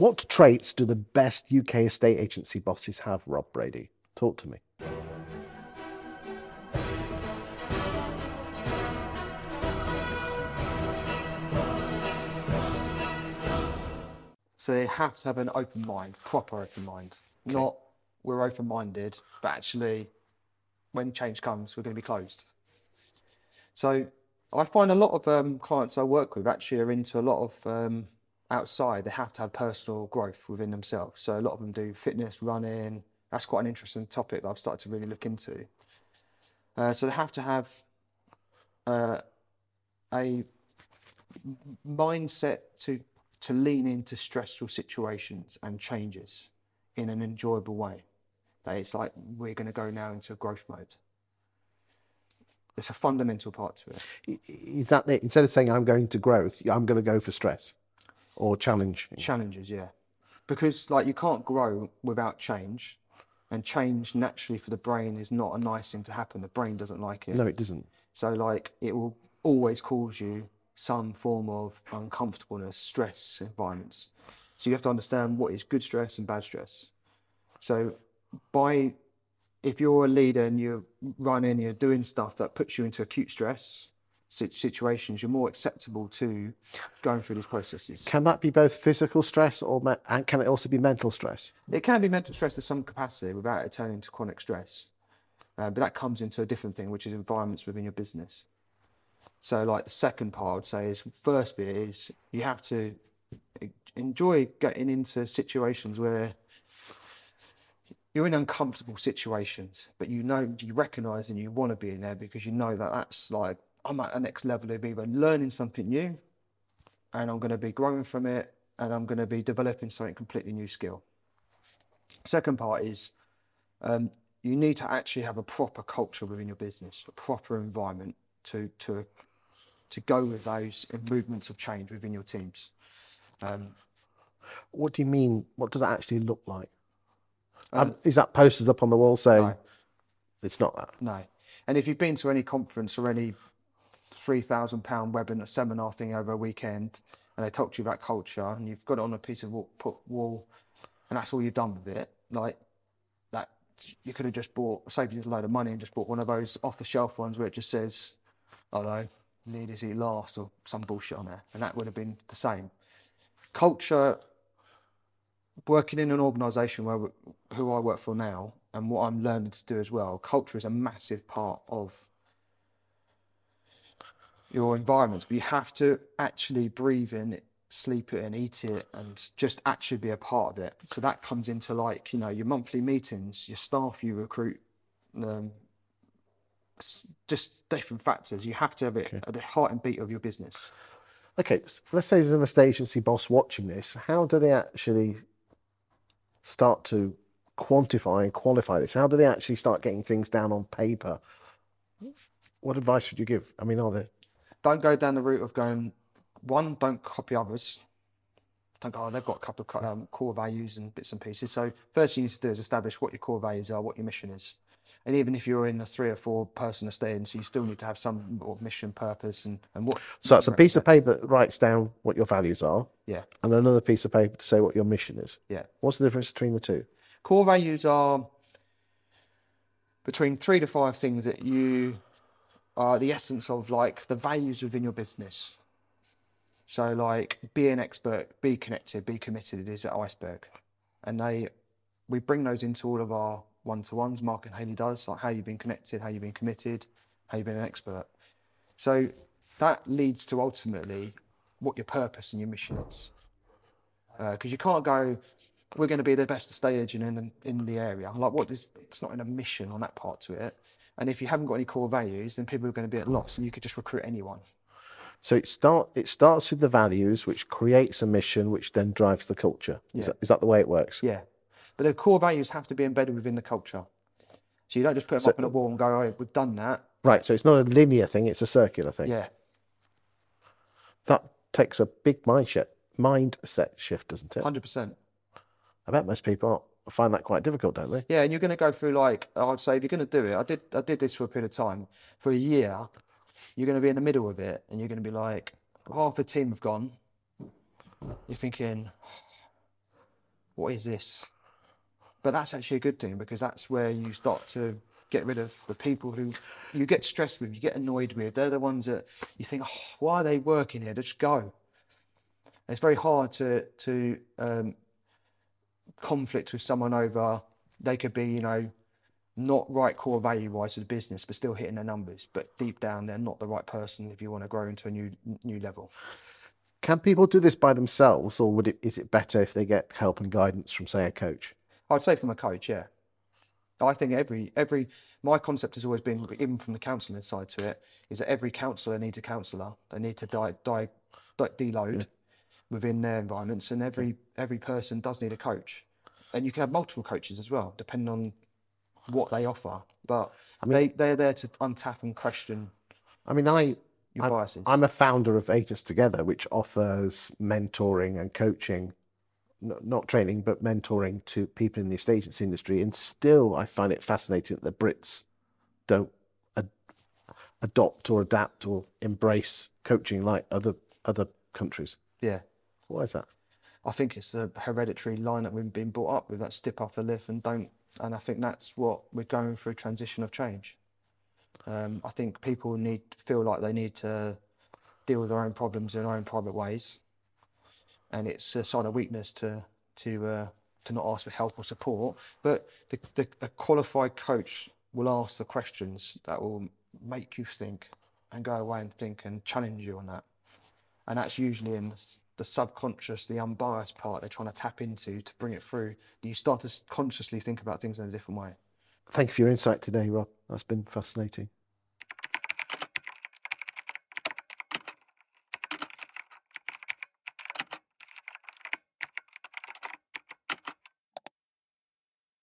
What traits do the best UK estate agency bosses have, Rob Brady? Talk to me. So they have to have an open mind, proper open mind. Not we're open minded, but actually, when change comes, we're going to be closed. So I find a lot of um, clients I work with actually are into a lot of um, outside. They have to have personal growth within themselves. So a lot of them do fitness, running. That's quite an interesting topic that I've started to really look into. Uh, so they have to have uh, a mindset to to lean into stressful situations and changes in an enjoyable way. That it's like we're going to go now into a growth mode. It's a fundamental part to it. Is that the, instead of saying I'm going to growth, I'm going to go for stress or challenge? Challenges, yeah, because like you can't grow without change, and change naturally for the brain is not a nice thing to happen. The brain doesn't like it. No, it doesn't. So like it will always cause you some form of uncomfortableness, stress environments. So you have to understand what is good stress and bad stress. So by if you're a leader and you're running, you're doing stuff that puts you into acute stress situations, you're more acceptable to going through these processes. Can that be both physical stress or me- and can it also be mental stress? It can be mental stress to some capacity without it turning into chronic stress. Uh, but that comes into a different thing, which is environments within your business. So, like the second part, I would say is first bit is you have to enjoy getting into situations where you're in uncomfortable situations, but you know you recognise and you want to be in there because you know that that's like I'm at a next level of either learning something new, and I'm going to be growing from it, and I'm going to be developing something completely new skill. Second part is um, you need to actually have a proper culture within your business, a proper environment to to to go with those movements of change within your teams. Um, What do you mean? What does that actually look like? Um, is that posters up on the wall saying no. it's not that? No. And if you've been to any conference or any three thousand pound webinar seminar thing over a weekend, and they talk to you about culture, and you've got it on a piece of wall, put wall, and that's all you've done with it, like that, you could have just bought, saved you a load of money, and just bought one of those off the shelf ones where it just says, I don't know, leaders eat last or some bullshit on there, and that would have been the same. Culture working in an organisation where who I work for now and what I'm learning to do as well, culture is a massive part of your environments. But you have to actually breathe in it, sleep it, and eat it, and just actually be a part of it. So that comes into like you know your monthly meetings, your staff you recruit, um, just different factors. You have to have it at the heart and beat of your business. Okay, let's say there's an estate agency boss watching this. How do they actually start to quantify and qualify this? How do they actually start getting things down on paper? What advice would you give? I mean, are there don't go down the route of going one don't copy others. Don't go oh, they've got a couple of um, core values and bits and pieces. So first thing you need to do is establish what your core values are what your mission is. And even if you're in a three or four person estate so you still need to have some mission purpose and, and what so it's a piece of paper that writes down what your values are, yeah. And another piece of paper to say what your mission is. yeah. What's the difference between the two? core values are between three to five things that you the essence of like the values within your business so like be an expert be connected be committed is an iceberg and they we bring those into all of our one-to-ones mark and haley does like how you've been connected how you've been committed how you've been an expert so that leads to ultimately what your purpose and your mission is uh, because you can't go we're going to be the best estate agent in in the area. Like, what is? It's not in a mission on that part to it. And if you haven't got any core values, then people are going to be at loss, and you could just recruit anyone. So it start it starts with the values, which creates a mission, which then drives the culture. Is, that, is that the way it works? Yeah, but the core values have to be embedded within the culture. So you don't just put them up on a wall and go, "Oh, we've done that." Right. So it's not a linear thing; it's a circular thing. Yeah, That takes a big mind shift, mindset shift, doesn't it? hundred percent. I bet most people find that quite difficult, don't they? Yeah, and you're going to go through like I'd say if you're going to do it, I did I did this for a period of time. For a year, you're going to be in the middle of it, and you're going to be like half the team have gone. You're thinking, what is this? But that's actually a good thing because that's where you start to get rid of the people who you get stressed with, you get annoyed with. They're the ones that you think, oh, why are they working here? Just go. It's very hard to to um, conflict with someone over. They could be, you know, not right core value wise to the business, but still hitting their numbers. But deep down, they're not the right person if you want to grow into a new new level. Can people do this by themselves, or would it is it better if they get help and guidance from, say, a coach? I'd say from a coach, yeah. I think every every my concept has always been, even from the counselling side to it, is that every counsellor needs a counsellor. They need to die, die, die deload yeah. within their environments, and every every person does need a coach. And you can have multiple coaches as well, depending on what they offer. But I mean, they they're there to untap and question. I mean, I your I'm, biases. I'm a founder of Agents Together, which offers mentoring and coaching not training but mentoring to people in the estate agency industry and still i find it fascinating that the brits don't ad- adopt or adapt or embrace coaching like other other countries yeah why is that i think it's the hereditary line that we've been brought up with that step off a lift and don't and i think that's what we're going through a transition of change um, i think people need feel like they need to deal with their own problems in their own private ways and it's a sign of weakness to to uh, to not ask for help or support. But the, the a qualified coach will ask the questions that will make you think and go away and think and challenge you on that. And that's usually in the subconscious, the unbiased part they're trying to tap into to bring it through. You start to consciously think about things in a different way. Thank you for your insight today, Rob. That's been fascinating.